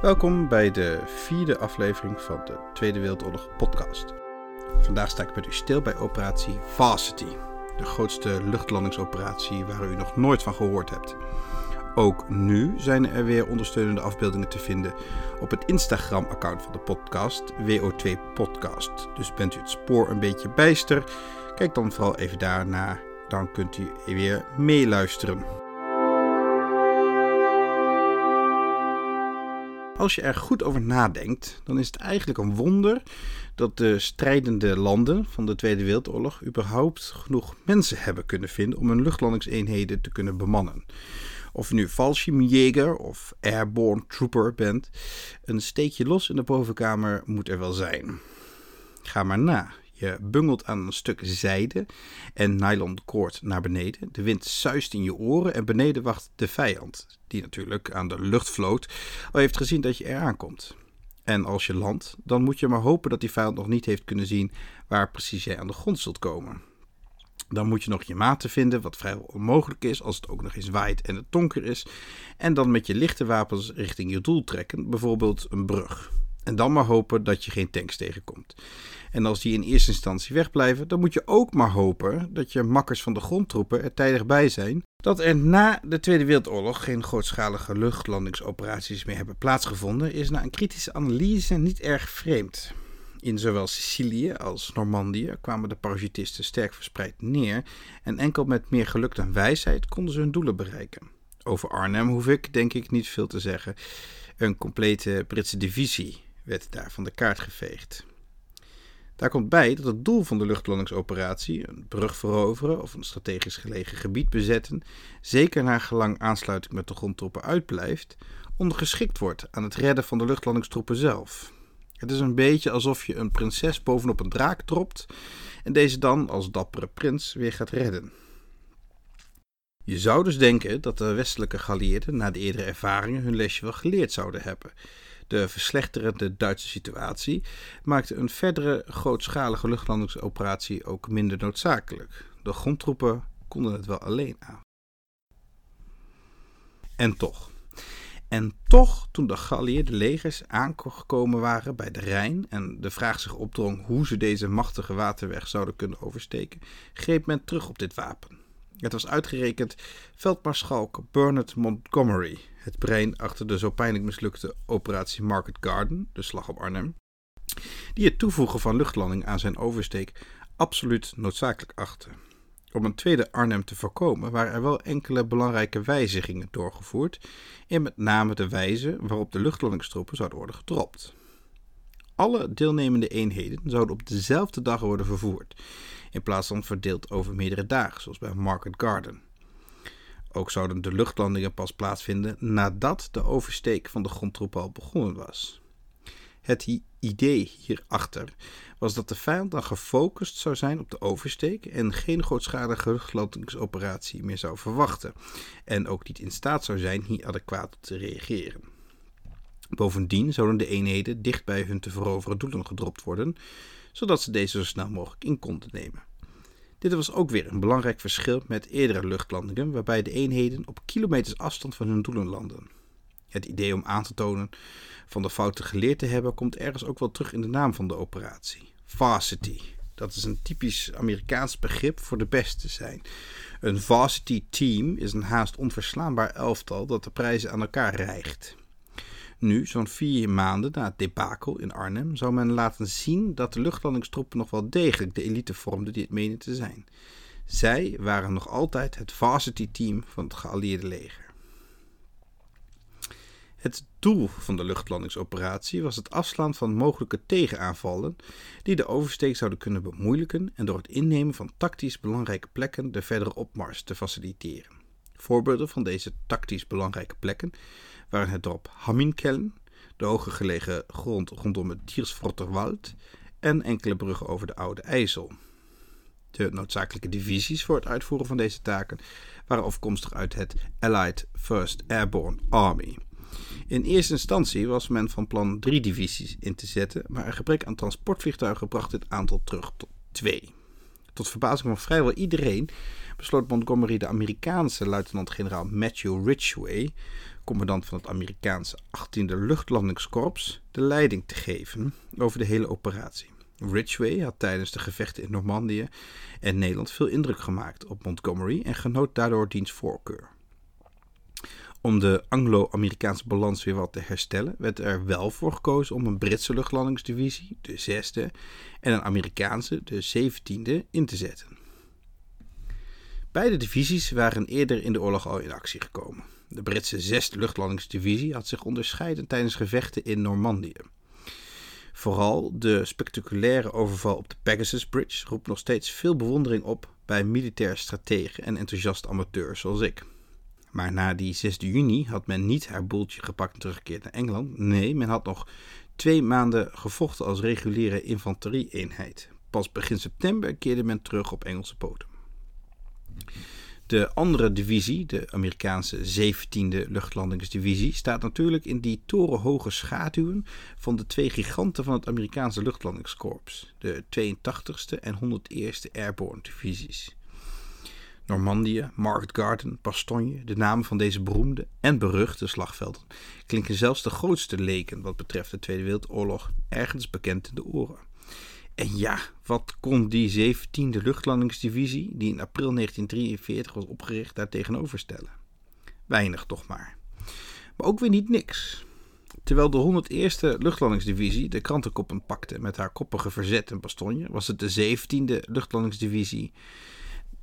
Welkom bij de vierde aflevering van de Tweede Wereldoorlog podcast. Vandaag sta ik met u stil bij operatie Varsity, de grootste luchtlandingsoperatie waar u nog nooit van gehoord hebt. Ook nu zijn er weer ondersteunende afbeeldingen te vinden op het Instagram-account van de podcast, WO2 Podcast. Dus bent u het spoor een beetje bijster, kijk dan vooral even daarna, dan kunt u weer meeluisteren. Als je er goed over nadenkt, dan is het eigenlijk een wonder dat de strijdende landen van de Tweede Wereldoorlog überhaupt genoeg mensen hebben kunnen vinden om hun luchtlandingseenheden te kunnen bemannen. Of je nu Fallschirmjäger of Airborne Trooper bent, een steekje los in de bovenkamer moet er wel zijn. Ga maar na. Je bungelt aan een stuk zijde en nylon koord naar beneden. De wind suist in je oren en beneden wacht de vijand, die natuurlijk aan de luchtvloot al heeft gezien dat je eraan komt. En als je landt, dan moet je maar hopen dat die vijand nog niet heeft kunnen zien waar precies jij aan de grond zult komen. Dan moet je nog je maten vinden, wat vrijwel onmogelijk is als het ook nog eens waait en het donker is. En dan met je lichte wapens richting je doel trekken, bijvoorbeeld een brug. En dan maar hopen dat je geen tanks tegenkomt. En als die in eerste instantie wegblijven, dan moet je ook maar hopen dat je makkers van de grondtroepen er tijdig bij zijn. Dat er na de Tweede Wereldoorlog geen grootschalige luchtlandingsoperaties meer hebben plaatsgevonden, is na een kritische analyse niet erg vreemd. In zowel Sicilië als Normandië kwamen de parachutisten sterk verspreid neer en enkel met meer geluk dan wijsheid konden ze hun doelen bereiken. Over Arnhem hoef ik denk ik niet veel te zeggen. Een complete Britse divisie werd daar van de kaart geveegd. Daar komt bij dat het doel van de luchtlandingsoperatie, een brug veroveren of een strategisch gelegen gebied bezetten, zeker na gelang aansluiting met de grondtroepen uitblijft, ondergeschikt wordt aan het redden van de luchtlandingstroepen zelf. Het is een beetje alsof je een prinses bovenop een draak dropt en deze dan als dappere prins weer gaat redden. Je zou dus denken dat de westelijke geallieerden na de eerdere ervaringen hun lesje wel geleerd zouden hebben. De verslechterende Duitse situatie maakte een verdere grootschalige luchtlandingsoperatie ook minder noodzakelijk. De grondtroepen konden het wel alleen aan. En toch. En toch, toen de geallieerde legers aangekomen waren bij de Rijn en de vraag zich opdrong hoe ze deze machtige waterweg zouden kunnen oversteken, greep men terug op dit wapen. Het was uitgerekend veldmaarschalk Bernard Montgomery, het brein achter de zo pijnlijk mislukte operatie Market Garden, de slag op Arnhem, die het toevoegen van luchtlanding aan zijn oversteek absoluut noodzakelijk achtte. Om een tweede Arnhem te voorkomen waren er wel enkele belangrijke wijzigingen doorgevoerd, in met name de wijze waarop de luchtlandingstroepen zouden worden gedropt. Alle deelnemende eenheden zouden op dezelfde dag worden vervoerd, in plaats van verdeeld over meerdere dagen, zoals bij Market Garden. Ook zouden de luchtlandingen pas plaatsvinden nadat de oversteek van de grondtroep al begonnen was. Het idee hierachter was dat de vijand dan gefocust zou zijn op de oversteek en geen grootschalige luchtlandingsoperatie meer zou verwachten, en ook niet in staat zou zijn hier adequaat te reageren. Bovendien zouden de eenheden dicht bij hun te veroveren doelen gedropt worden, zodat ze deze zo snel mogelijk in konden nemen. Dit was ook weer een belangrijk verschil met eerdere luchtlandingen, waarbij de eenheden op kilometers afstand van hun doelen landen. Het idee om aan te tonen van de fouten geleerd te hebben, komt ergens ook wel terug in de naam van de operatie: varsity. Dat is een typisch Amerikaans begrip voor de beste zijn. Een varsity team is een haast onverslaanbaar elftal dat de prijzen aan elkaar rijgt. Nu, zo'n vier maanden na het debakel in Arnhem, zou men laten zien dat de luchtlandingstroepen nog wel degelijk de elite vormden die het menen te zijn. Zij waren nog altijd het varsity-team van het geallieerde leger. Het doel van de luchtlandingsoperatie was het afslaan van mogelijke tegenaanvallen die de oversteek zouden kunnen bemoeilijken en door het innemen van tactisch belangrijke plekken de verdere opmars te faciliteren. Voorbeelden van deze tactisch belangrijke plekken waren het dorp Hamminkellen, de hoger gelegen grond rondom het Diersvrotterwald en enkele bruggen over de Oude IJssel. De noodzakelijke divisies voor het uitvoeren van deze taken waren afkomstig uit het Allied First Airborne Army. In eerste instantie was men van plan drie divisies in te zetten, maar een gebrek aan transportvliegtuigen bracht dit aantal terug tot twee. Tot verbazing van vrijwel iedereen besloot Montgomery de Amerikaanse luitenant-generaal Matthew Ridgway, commandant van het Amerikaanse 18e Luchtlandingskorps, de leiding te geven over de hele operatie. Ridgway had tijdens de gevechten in Normandië en Nederland veel indruk gemaakt op Montgomery en genoot daardoor diens voorkeur. Om de Anglo-Amerikaanse balans weer wat te herstellen, werd er wel voor gekozen om een Britse luchtlandingsdivisie, de 6e, en een Amerikaanse, de 17e, in te zetten. Beide divisies waren eerder in de oorlog al in actie gekomen. De Britse 6e luchtlandingsdivisie had zich onderscheiden tijdens gevechten in Normandië. Vooral de spectaculaire overval op de Pegasus Bridge roept nog steeds veel bewondering op bij militair strategen en enthousiaste amateurs zoals ik. Maar na die 6 juni had men niet haar boeltje gepakt en teruggekeerd naar Engeland. Nee, men had nog twee maanden gevochten als reguliere infanterie-eenheid. Pas begin september keerde men terug op Engelse poten. De andere divisie, de Amerikaanse 17e luchtlandingsdivisie, staat natuurlijk in die torenhoge schaduwen van de twee giganten van het Amerikaanse luchtlandingskorps, de 82e en 101e Airborne divisies. Normandië, Market Garden, Bastogne, de namen van deze beroemde en beruchte slagvelden, klinken zelfs de grootste leken wat betreft de Tweede Wereldoorlog ergens bekend in de oren. En ja, wat kon die 17e luchtlandingsdivisie, die in april 1943 was opgericht, daar tegenover stellen? Weinig toch maar. Maar ook weer niet niks. Terwijl de 101e luchtlandingsdivisie de krantenkoppen pakte met haar koppige verzet in Bastogne, was het de 17e luchtlandingsdivisie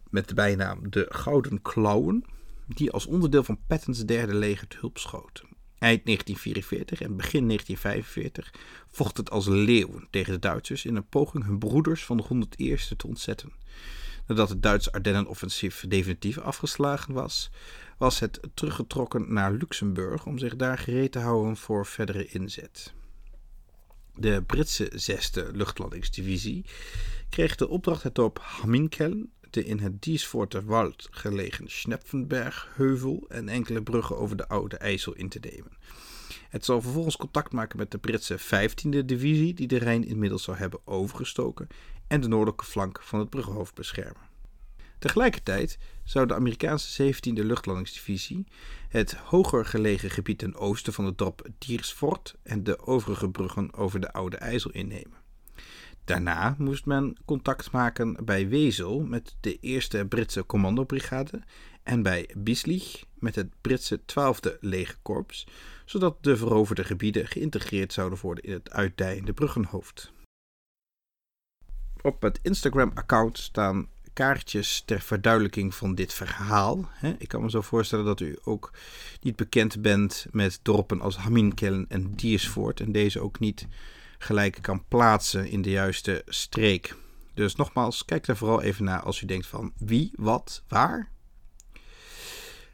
met de bijnaam de Gouden Klauwen, die als onderdeel van Pattons derde leger te hulp schoten. Eind 1944 en begin 1945 vocht het als leeuwen tegen de Duitsers in een poging hun broeders van de 101e te ontzetten. Nadat het Duitse Ardennenoffensief definitief afgeslagen was, was het teruggetrokken naar Luxemburg om zich daar gereed te houden voor verdere inzet. De Britse 6e luchtlandingsdivisie kreeg de opdracht het op Hamminkeln in het Diesforterwald gelegen Schnepfenbergheuvel en enkele bruggen over de Oude IJssel in te nemen. Het zal vervolgens contact maken met de Britse 15e divisie, die de Rijn inmiddels zou hebben overgestoken, en de noordelijke flank van het bruggenhoofd beschermen. Tegelijkertijd zou de Amerikaanse 17e luchtlandingsdivisie het hoger gelegen gebied ten oosten van het dorp Diersfort en de overige bruggen over de Oude IJssel innemen. Daarna moest men contact maken bij Wezel met de 1e Britse commandobrigade en bij Bislich met het Britse 12e legerkorps, zodat de veroverde gebieden geïntegreerd zouden worden in het uitdijende bruggenhoofd. Op het Instagram-account staan kaartjes ter verduidelijking van dit verhaal. Ik kan me zo voorstellen dat u ook niet bekend bent met dorpen als Hamminkellen en Diersvoort en deze ook niet gelijk kan plaatsen in de juiste streek. Dus nogmaals, kijk daar vooral even naar als u denkt van wie, wat, waar.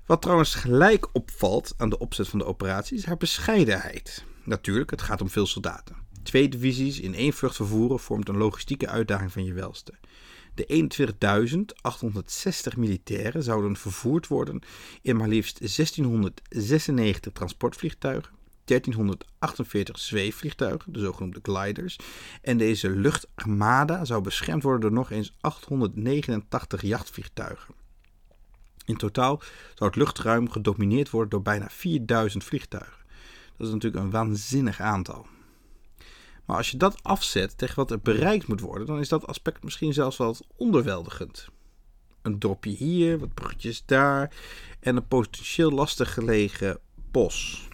Wat trouwens gelijk opvalt aan de opzet van de operatie is haar bescheidenheid. Natuurlijk, het gaat om veel soldaten. Twee divisies in één vlucht vervoeren vormt een logistieke uitdaging van je welste. De 21.860 militairen zouden vervoerd worden in maar liefst 1696 transportvliegtuigen, 1348 zweefvliegtuigen, de zogenoemde gliders. En deze luchtarmada zou beschermd worden door nog eens 889 jachtvliegtuigen. In totaal zou het luchtruim gedomineerd worden door bijna 4000 vliegtuigen. Dat is natuurlijk een waanzinnig aantal. Maar als je dat afzet tegen wat er bereikt moet worden, dan is dat aspect misschien zelfs wel onderweldigend. Een dropje hier, wat bruggetjes daar en een potentieel lastig gelegen bos.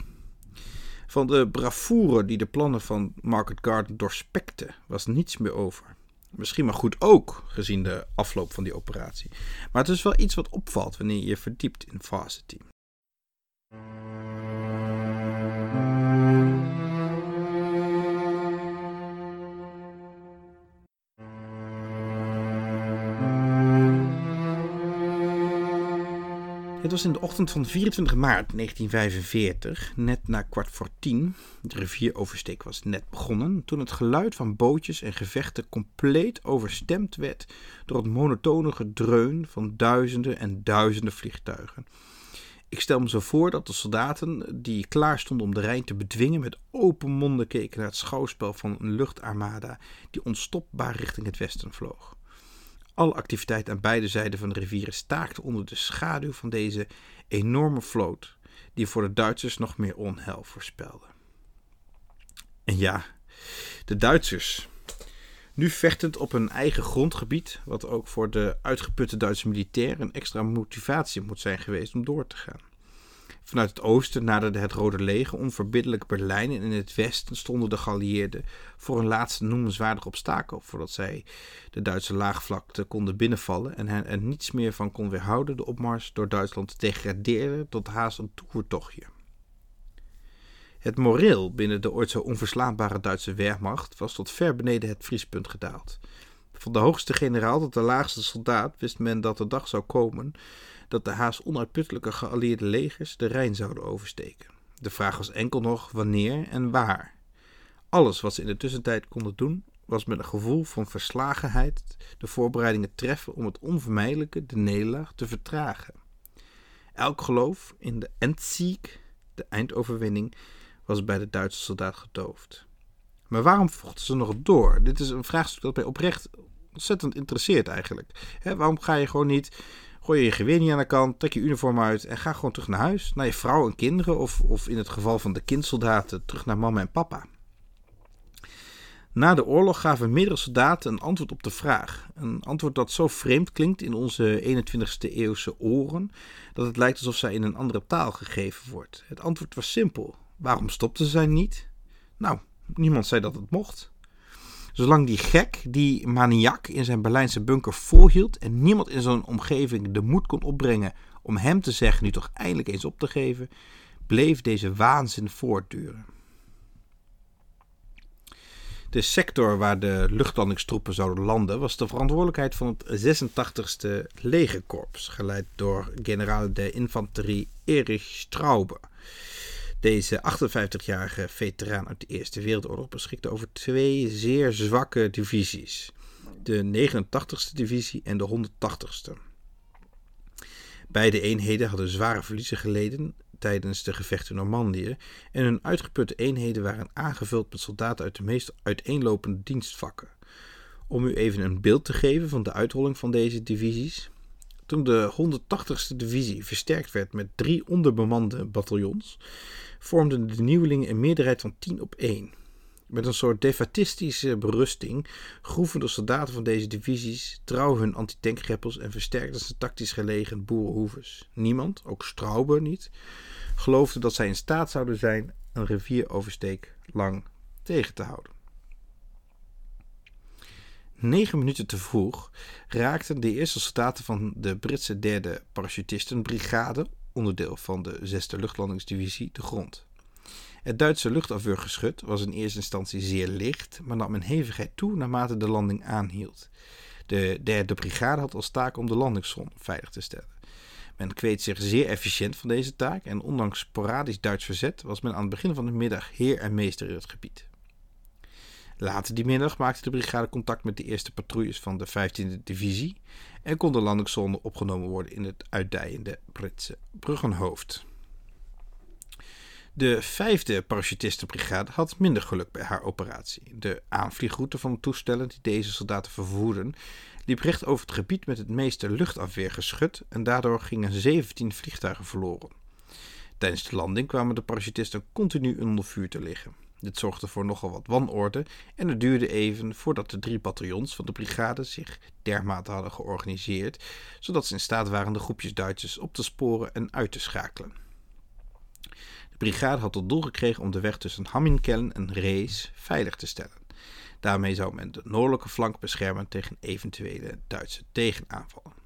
Van de bravoure die de plannen van Market Garden doorspekte, was niets meer over. Misschien maar goed ook, gezien de afloop van die operatie. Maar het is wel iets wat opvalt wanneer je je verdiept in Varsity. Het was in de ochtend van 24 maart 1945, net na kwart voor tien. De rivieroversteek was net begonnen, toen het geluid van bootjes en gevechten compleet overstemd werd door het monotone gedreun van duizenden en duizenden vliegtuigen. Ik stel me zo voor dat de soldaten die klaar stonden om de Rijn te bedwingen, met open monden keken naar het schouwspel van een luchtarmada die onstopbaar richting het westen vloog. Alle activiteit aan beide zijden van de rivieren staakte onder de schaduw van deze enorme vloot, die voor de Duitsers nog meer onheil voorspelde. En ja, de Duitsers. Nu vechtend op hun eigen grondgebied, wat ook voor de uitgeputte Duitse militair een extra motivatie moet zijn geweest om door te gaan. Vanuit het oosten naderde het Rode Leger onverbiddelijk Berlijn en in het westen stonden de geallieerden voor een laatste noemenswaardig obstakel voordat zij de Duitse laagvlakte konden binnenvallen en hen er niets meer van kon weerhouden de opmars door Duitsland te degraderen tot haast een toertochtje. Het moreel binnen de ooit zo onverslaanbare Duitse Wehrmacht was tot ver beneden het vriespunt gedaald. Van de hoogste generaal tot de laagste soldaat wist men dat de dag zou komen dat de haast onuitputtelijke geallieerde legers de Rijn zouden oversteken. De vraag was enkel nog wanneer en waar. Alles wat ze in de tussentijd konden doen, was met een gevoel van verslagenheid de voorbereidingen treffen om het onvermijdelijke, de nederlaag, te vertragen. Elk geloof in de Endsieg, de eindoverwinning, was bij de Duitse soldaat gedoofd. Maar waarom vochten ze nog door? Dit is een vraagstuk dat mij oprecht ontzettend interesseert eigenlijk. waarom ga je gewoon niet Gooi je je geweer niet aan de kant, trek je uniform uit en ga gewoon terug naar huis. Naar je vrouw en kinderen of, of in het geval van de kindsoldaten terug naar mama en papa. Na de oorlog gaven meerdere soldaten een antwoord op de vraag. Een antwoord dat zo vreemd klinkt in onze 21ste eeuwse oren dat het lijkt alsof zij in een andere taal gegeven wordt. Het antwoord was simpel. Waarom stopten zij niet? Nou, niemand zei dat het mocht. Zolang die gek, die maniak in zijn Berlijnse bunker volhield en niemand in zo'n omgeving de moed kon opbrengen om hem te zeggen nu toch eindelijk eens op te geven, bleef deze waanzin voortduren. De sector waar de luchtlandingstroepen zouden landen was de verantwoordelijkheid van het 86e legerkorps, geleid door generaal de infanterie Erich Straube. Deze 58-jarige veteraan uit de Eerste Wereldoorlog beschikte over twee zeer zwakke divisies. De 89ste divisie en de 180ste. Beide eenheden hadden zware verliezen geleden tijdens de gevechten Normandië en hun uitgeputte eenheden waren aangevuld met soldaten uit de meest uiteenlopende dienstvakken. Om u even een beeld te geven van de uitrolling van deze divisies. Toen de 180ste divisie versterkt werd met drie onderbemande bataljons, vormden de nieuwelingen een meerderheid van 10 op 1. Met een soort defatistische berusting groeven de soldaten van deze divisies trouw hun antitankgreppels en versterkten ze tactisch gelegen boerenhoeves. Niemand, ook Straube niet, geloofde dat zij in staat zouden zijn een rivieroversteek lang tegen te houden. Negen minuten te vroeg raakten de eerste soldaten van de Britse derde parachutistenbrigade onderdeel van de 6e luchtlandingsdivisie, de grond. Het Duitse luchtafweergeschut was in eerste instantie zeer licht, maar nam in hevigheid toe naarmate de landing aanhield. De derde brigade had als taak om de landingszone veilig te stellen. Men kweet zich zeer efficiënt van deze taak en ondanks sporadisch Duits verzet was men aan het begin van de middag heer en meester in het gebied. Later die middag maakte de brigade contact met de eerste patrouilles van de 15e divisie en kon de landingszone opgenomen worden in het uitdijende Britse bruggenhoofd. De vijfde parachutistenbrigade had minder geluk bij haar operatie. De aanvliegroute van de toestellen die deze soldaten vervoerden liep recht over het gebied met het meeste luchtafweergeschut en daardoor gingen 17 vliegtuigen verloren. Tijdens de landing kwamen de parachutisten continu onder vuur te liggen. Dit zorgde voor nogal wat wanorde en het duurde even voordat de drie bataljons van de brigade zich dermate hadden georganiseerd, zodat ze in staat waren de groepjes Duitsers op te sporen en uit te schakelen. De brigade had tot doel gekregen om de weg tussen Hamminkellen en Rees veilig te stellen. Daarmee zou men de noordelijke flank beschermen tegen eventuele Duitse tegenaanvallen.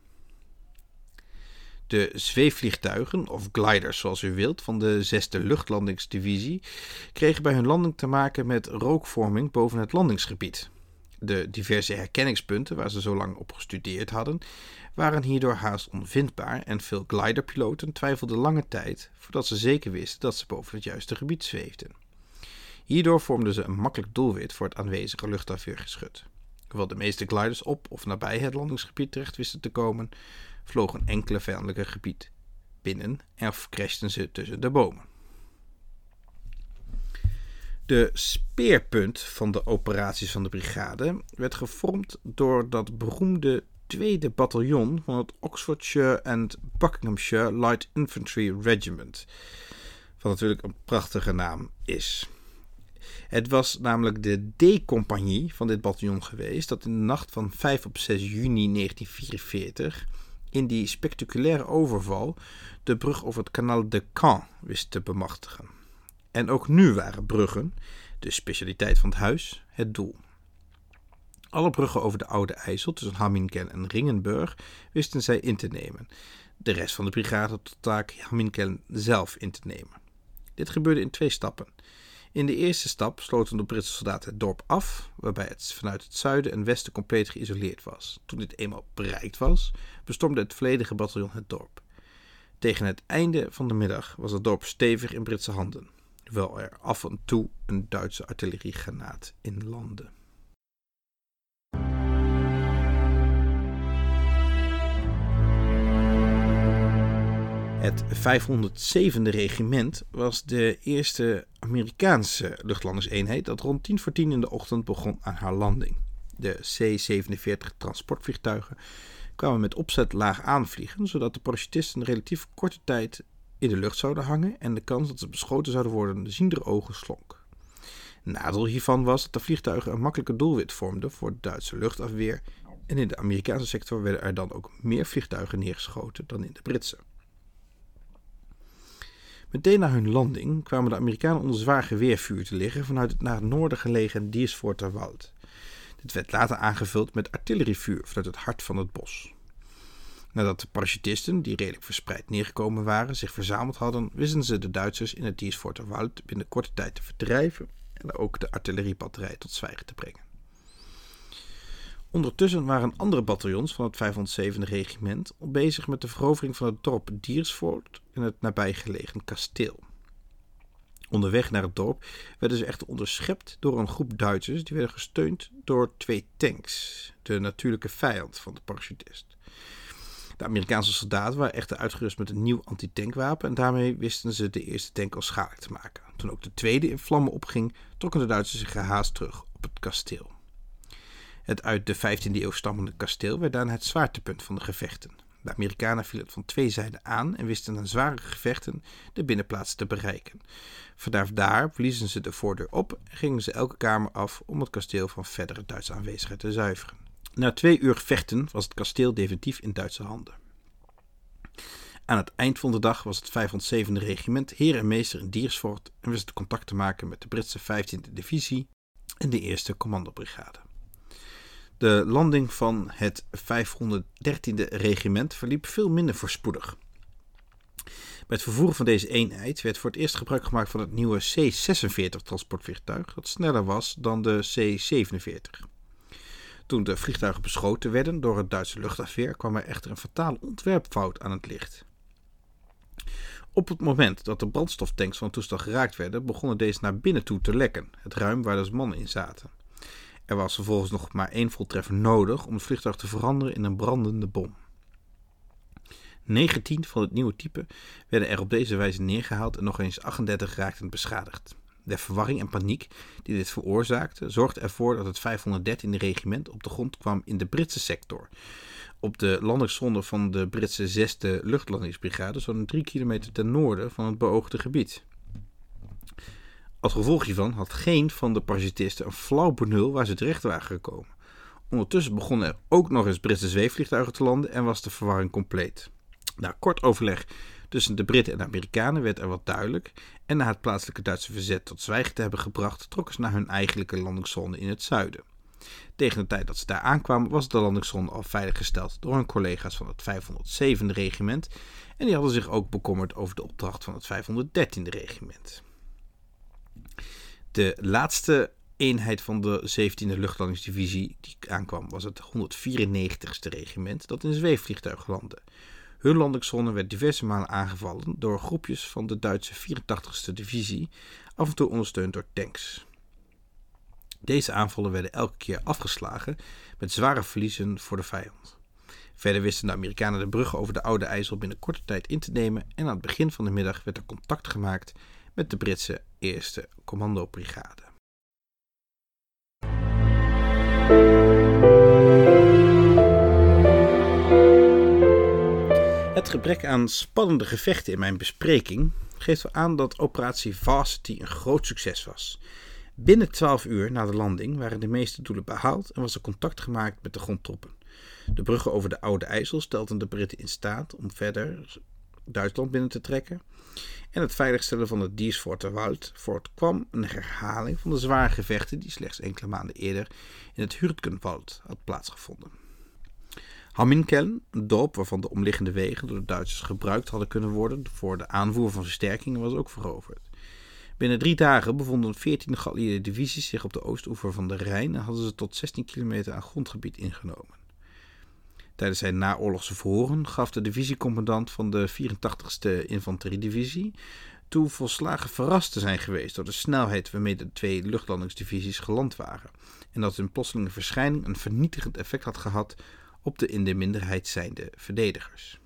De zweefvliegtuigen, of gliders zoals u wilt, van de 6e luchtlandingsdivisie kregen bij hun landing te maken met rookvorming boven het landingsgebied. De diverse herkenningspunten waar ze zo lang op gestudeerd hadden, waren hierdoor haast onvindbaar en veel gliderpiloten twijfelden lange tijd voordat ze zeker wisten dat ze boven het juiste gebied zweefden. Hierdoor vormden ze een makkelijk doelwit voor het aanwezige luchtafweergeschut. Hoewel de meeste gliders op of nabij het landingsgebied terecht wisten te komen, vlogen enkele vijandelijke gebied binnen en crashten ze tussen de bomen. De speerpunt van de operaties van de brigade werd gevormd door dat beroemde tweede bataljon van het Oxfordshire and Buckinghamshire Light Infantry Regiment. Wat natuurlijk een prachtige naam is. Het was namelijk de D-compagnie van dit bataljon geweest dat in de nacht van 5 op 6 juni 1944 in die spectaculaire overval de brug over het kanaal de Caen wist te bemachtigen. En ook nu waren bruggen, de specialiteit van het huis, het doel. Alle bruggen over de Oude IJssel tussen Hamminkel en Ringenburg wisten zij in te nemen. De rest van de brigade had tot taak Hamminkel zelf in te nemen. Dit gebeurde in twee stappen. In de eerste stap sloten de Britse soldaten het dorp af, waarbij het vanuit het zuiden en westen compleet geïsoleerd was. Toen dit eenmaal bereikt was, bestormde het volledige bataljon het dorp. Tegen het einde van de middag was het dorp stevig in Britse handen, hoewel er af en toe een Duitse artilleriegranaat in landde. Het 507e regiment was de eerste Amerikaanse luchtlandingseenheid dat rond 10 voor 10 in de ochtend begon aan haar landing. De C-47 transportvliegtuigen kwamen met opzet laag aanvliegen, zodat de parachutisten een relatief korte tijd in de lucht zouden hangen en de kans dat ze beschoten zouden worden ziender ogen slonk. Nadeel hiervan was dat de vliegtuigen een makkelijke doelwit vormden voor de Duitse luchtafweer en in de Amerikaanse sector werden er dan ook meer vliegtuigen neergeschoten dan in de Britse. Meteen na hun landing kwamen de Amerikanen onder zwaar geweervuur te liggen vanuit het naar het noorden gelegen Diersvoorterwald. Dit werd later aangevuld met artillerievuur vanuit het hart van het bos. Nadat de parachutisten, die redelijk verspreid neergekomen waren, zich verzameld hadden, wisten ze de Duitsers in het Diersvoorterwald binnen korte tijd te verdrijven en ook de artilleriebatterij tot zwijgen te brengen. Ondertussen waren andere bataljons van het 507 regiment bezig met de verovering van het dorp Diersvoort en het nabijgelegen kasteel. Onderweg naar het dorp werden ze echter onderschept door een groep Duitsers die werden gesteund door twee tanks, de natuurlijke vijand van de parachutist. De Amerikaanse soldaten waren echter uitgerust met een nieuw antitankwapen en daarmee wisten ze de eerste tank al schadelijk te maken. Toen ook de tweede in vlammen opging, trokken de Duitsers zich gehaast terug op het kasteel. Het uit de 15e eeuw stammende kasteel werd daarna het zwaartepunt van de gevechten. De Amerikanen vielen van twee zijden aan en wisten na zware gevechten de binnenplaats te bereiken. Vanaf daar bliezen ze de voordeur op en gingen ze elke kamer af om het kasteel van verdere Duitse aanwezigheid te zuiveren. Na twee uur vechten was het kasteel definitief in Duitse handen. Aan het eind van de dag was het 507e regiment heer en meester in Diersvoort en wist het contact te maken met de Britse 15e divisie en de 1e commandobrigade. De landing van het 513e regiment verliep veel minder voorspoedig. Bij het vervoeren van deze eenheid werd voor het eerst gebruik gemaakt van het nieuwe C-46 transportvliegtuig, dat sneller was dan de C-47. Toen de vliegtuigen beschoten werden door het Duitse luchtafweer, kwam er echter een fatale ontwerpfout aan het licht. Op het moment dat de brandstoftanks van het toestel geraakt werden, begonnen deze naar binnen toe te lekken, het ruim waar dus mannen in zaten. Er was vervolgens nog maar één voltreffer nodig om het vliegtuig te veranderen in een brandende bom. 19 van het nieuwe type werden er op deze wijze neergehaald en nog eens 38 raakten beschadigd. De verwarring en paniek die dit veroorzaakte, zorgde ervoor dat het 513e regiment op de grond kwam in de Britse sector. Op de landingszone van de Britse 6e luchtlandingsbrigade, zo'n 3 kilometer ten noorden van het beoogde gebied. Als gevolg hiervan had geen van de parachutisten een flauw benul waar ze terecht waren gekomen. Ondertussen begonnen er ook nog eens Britse zweefvliegtuigen te landen en was de verwarring compleet. Na kort overleg tussen de Britten en de Amerikanen werd er wat duidelijk en na het plaatselijke Duitse verzet tot zwijgen te hebben gebracht, trokken ze naar hun eigenlijke landingszone in het zuiden. Tegen de tijd dat ze daar aankwamen was de landingszone al veiliggesteld door hun collega's van het 507e regiment en die hadden zich ook bekommerd over de opdracht van het 513e regiment. De laatste eenheid van de 17e luchtlandingsdivisie die aankwam was het 194ste regiment dat in zweefvliegtuig landde. Hun landingszone werd diverse malen aangevallen door groepjes van de Duitse 84ste divisie, af en toe ondersteund door tanks. Deze aanvallen werden elke keer afgeslagen met zware verliezen voor de vijand. Verder wisten de Amerikanen de bruggen over de Oude IJssel binnen korte tijd in te nemen en aan het begin van de middag werd er contact gemaakt met de Britse 1e Commandobrigade. Het gebrek aan spannende gevechten in mijn bespreking geeft wel aan dat operatie Varsity een groot succes was. Binnen 12 uur na de landing waren de meeste doelen behaald en was er contact gemaakt met de grondtroppen. De bruggen over de Oude IJssel stelden de Britten in staat om verder Duitsland binnen te trekken. En het veiligstellen van het Diesforterwald voortkwam een herhaling van de zware gevechten die slechts enkele maanden eerder in het Hürtgenwald had plaatsgevonden. Hamminkeln, een dorp waarvan de omliggende wegen door de Duitsers gebruikt hadden kunnen worden voor de aanvoer van versterkingen, was ook veroverd. Binnen drie dagen bevonden 14 geallieerde divisies zich op de oostoever van de Rijn en hadden ze tot 16 kilometer aan grondgebied ingenomen. Tijdens zijn naoorlogse verhoren gaf de divisiecommandant van de 84ste Infanteriedivisie toe volslagen verrast te zijn geweest door de snelheid waarmee de twee luchtlandingsdivisies geland waren en dat hun plotselinge verschijning een vernietigend effect had gehad op de in de minderheid zijnde verdedigers.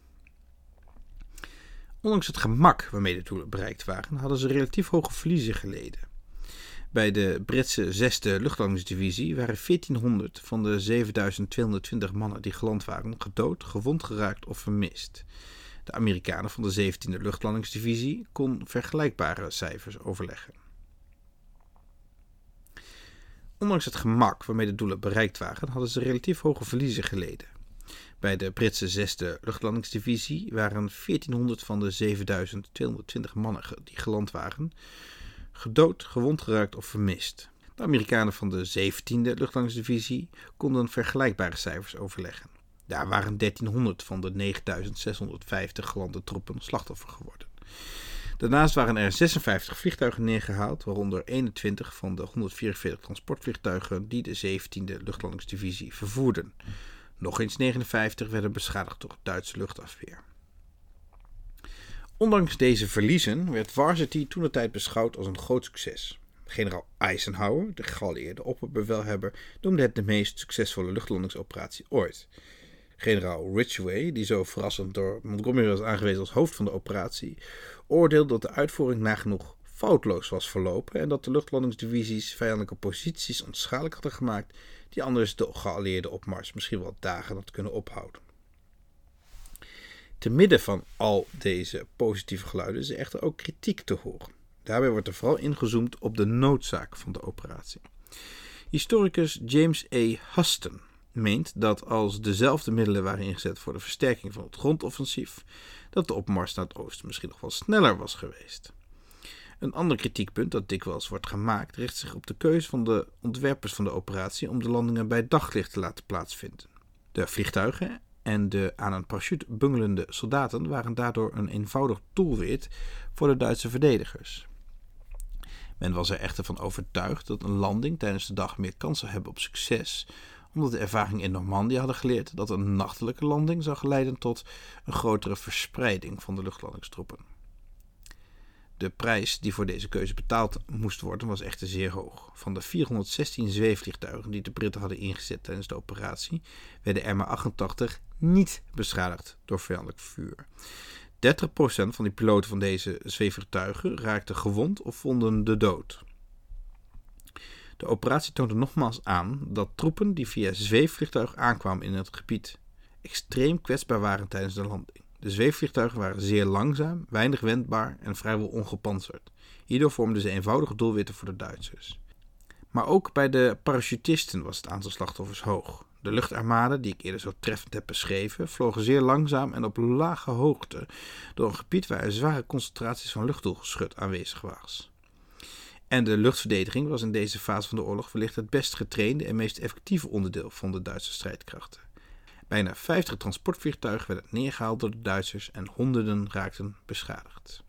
Ondanks het gemak waarmee de doelen bereikt waren, hadden ze relatief hoge verliezen geleden. Bij de Britse 6e luchtlandingsdivisie waren 1400 van de 7220 mannen die geland waren gedood, gewond geraakt of vermist. De Amerikanen van de 17e luchtlandingsdivisie kon vergelijkbare cijfers overleggen. Ondanks het gemak waarmee de doelen bereikt waren, hadden ze relatief hoge verliezen geleden. Bij de Britse 6e luchtlandingsdivisie waren 1400 van de 7220 mannen die geland waren gedood, gewond geraakt of vermist. De Amerikanen van de 17e luchtlandingsdivisie konden vergelijkbare cijfers overleggen. Daar waren 1300 van de 9650 gelande troepen slachtoffer geworden. Daarnaast waren er 56 vliegtuigen neergehaald, waaronder 21 van de 144 transportvliegtuigen die de 17e luchtlandingsdivisie vervoerden. Nog eens 59 werden beschadigd door Duitse luchtafweer. Ondanks deze verliezen werd Varsity toen de tijd beschouwd als een groot succes. Generaal Eisenhower, de geallieerde opperbevelhebber, noemde het de meest succesvolle luchtlandingsoperatie ooit. Generaal Ridgway, die zo verrassend door Montgomery was aangewezen als hoofd van de operatie, oordeelde dat de uitvoering nagenoeg foutloos was verlopen en dat de luchtlandingsdivisies vijandelijke posities onschadelijk hadden gemaakt die anders de geallieerde opmars misschien wel dagen had kunnen ophouden. Te midden van al deze positieve geluiden is er echter ook kritiek te horen. Daarbij wordt er vooral ingezoomd op de noodzaak van de operatie. Historicus James A. Huston meent dat als dezelfde middelen waren ingezet voor de versterking van het grondoffensief, dat de opmars naar het oosten misschien nog wel sneller was geweest. Een ander kritiekpunt dat dikwijls wordt gemaakt richt zich op de keuze van de ontwerpers van de operatie om de landingen bij daglicht te laten plaatsvinden. De vliegtuigen en de aan een parachute bungelende soldaten waren daardoor een eenvoudig doelwit voor de Duitse verdedigers. Men was er echter van overtuigd dat een landing tijdens de dag meer kans zou hebben op succes, omdat de ervaring in Normandië hadden geleerd dat een nachtelijke landing zou leiden tot een grotere verspreiding van de luchtlandingstroepen. De prijs die voor deze keuze betaald moest worden was echter zeer hoog. Van de 416 zweefvliegtuigen die de Britten hadden ingezet tijdens de operatie, werden er maar 88 niet beschadigd door vijandelijk vuur. 30% van die piloten van deze zweefvliegtuigen raakten gewond of vonden de dood. De operatie toonde nogmaals aan dat troepen die via zweefvliegtuig aankwamen in het gebied extreem kwetsbaar waren tijdens de landing. De zweefvliegtuigen waren zeer langzaam, weinig wendbaar en vrijwel ongepantserd. Hierdoor vormden ze eenvoudige doelwitten voor de Duitsers. Maar ook bij de parachutisten was het aantal slachtoffers hoog. De luchtarmade, die ik eerder zo treffend heb beschreven, vlogen zeer langzaam en op lage hoogte door een gebied waar er zware concentraties van luchtdoelgeschut aanwezig was. En de luchtverdediging was in deze fase van de oorlog wellicht het best getrainde en meest effectieve onderdeel van de Duitse strijdkrachten. Bijna 50 transportvliegtuigen werden neergehaald door de Duitsers en honderden raakten beschadigd.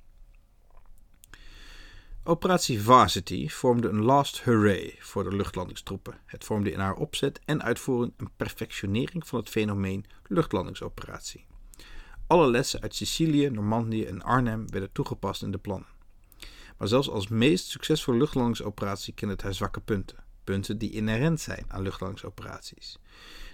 Operatie Varsity vormde een last hurray voor de luchtlandingstroepen. Het vormde in haar opzet en uitvoering een perfectionering van het fenomeen luchtlandingsoperatie. Alle lessen uit Sicilië, Normandië en Arnhem werden toegepast in de plannen. Maar zelfs als meest succesvolle luchtlandingsoperatie kent het haar zwakke punten. Punten die inherent zijn aan luchtlandingsoperaties.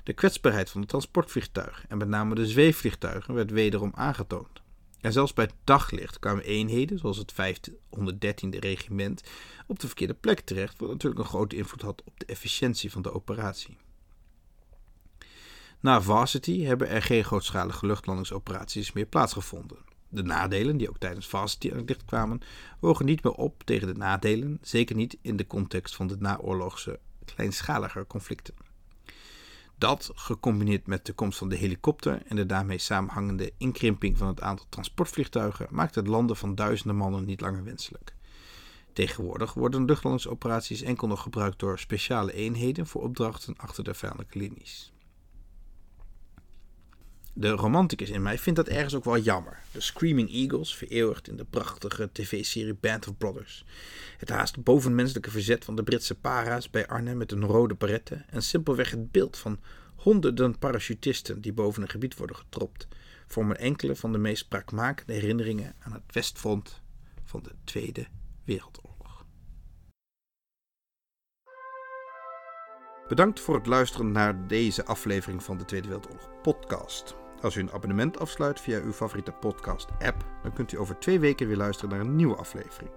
De kwetsbaarheid van de transportvliegtuigen en met name de zweefvliegtuigen werd wederom aangetoond. En zelfs bij daglicht kwamen eenheden, zoals het 513e regiment, op de verkeerde plek terecht, wat natuurlijk een grote invloed had op de efficiëntie van de operatie. Na Varsity hebben er geen grootschalige luchtlandingsoperaties meer plaatsgevonden. De nadelen, die ook tijdens Varsity aan het licht kwamen, wogen niet meer op tegen de nadelen, zeker niet in de context van de naoorlogse kleinschaliger conflicten. Dat, gecombineerd met de komst van de helikopter en de daarmee samenhangende inkrimping van het aantal transportvliegtuigen, maakt het landen van duizenden mannen niet langer wenselijk. Tegenwoordig worden luchtlandingsoperaties enkel nog gebruikt door speciale eenheden voor opdrachten achter de vijandelijke linies. De romanticus in mij vindt dat ergens ook wel jammer. De Screaming Eagles, vereeuwigd in de prachtige tv-serie Band of Brothers. Het haast bovenmenselijke verzet van de Britse para's bij Arnhem met een rode barretten. En simpelweg het beeld van honderden parachutisten die boven een gebied worden getropt. vormen enkele van de meest spraakmakende herinneringen aan het westfront van de Tweede Wereldoorlog. Bedankt voor het luisteren naar deze aflevering van de Tweede Wereldoorlog podcast. Als u een abonnement afsluit via uw favoriete podcast-app, dan kunt u over twee weken weer luisteren naar een nieuwe aflevering.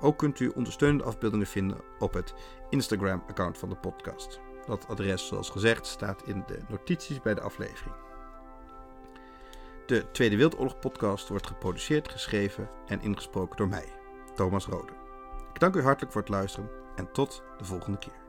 Ook kunt u ondersteunende afbeeldingen vinden op het Instagram-account van de podcast. Dat adres, zoals gezegd, staat in de notities bij de aflevering. De Tweede Wereldoorlog podcast wordt geproduceerd, geschreven en ingesproken door mij, Thomas Rode. Ik dank u hartelijk voor het luisteren en tot de volgende keer.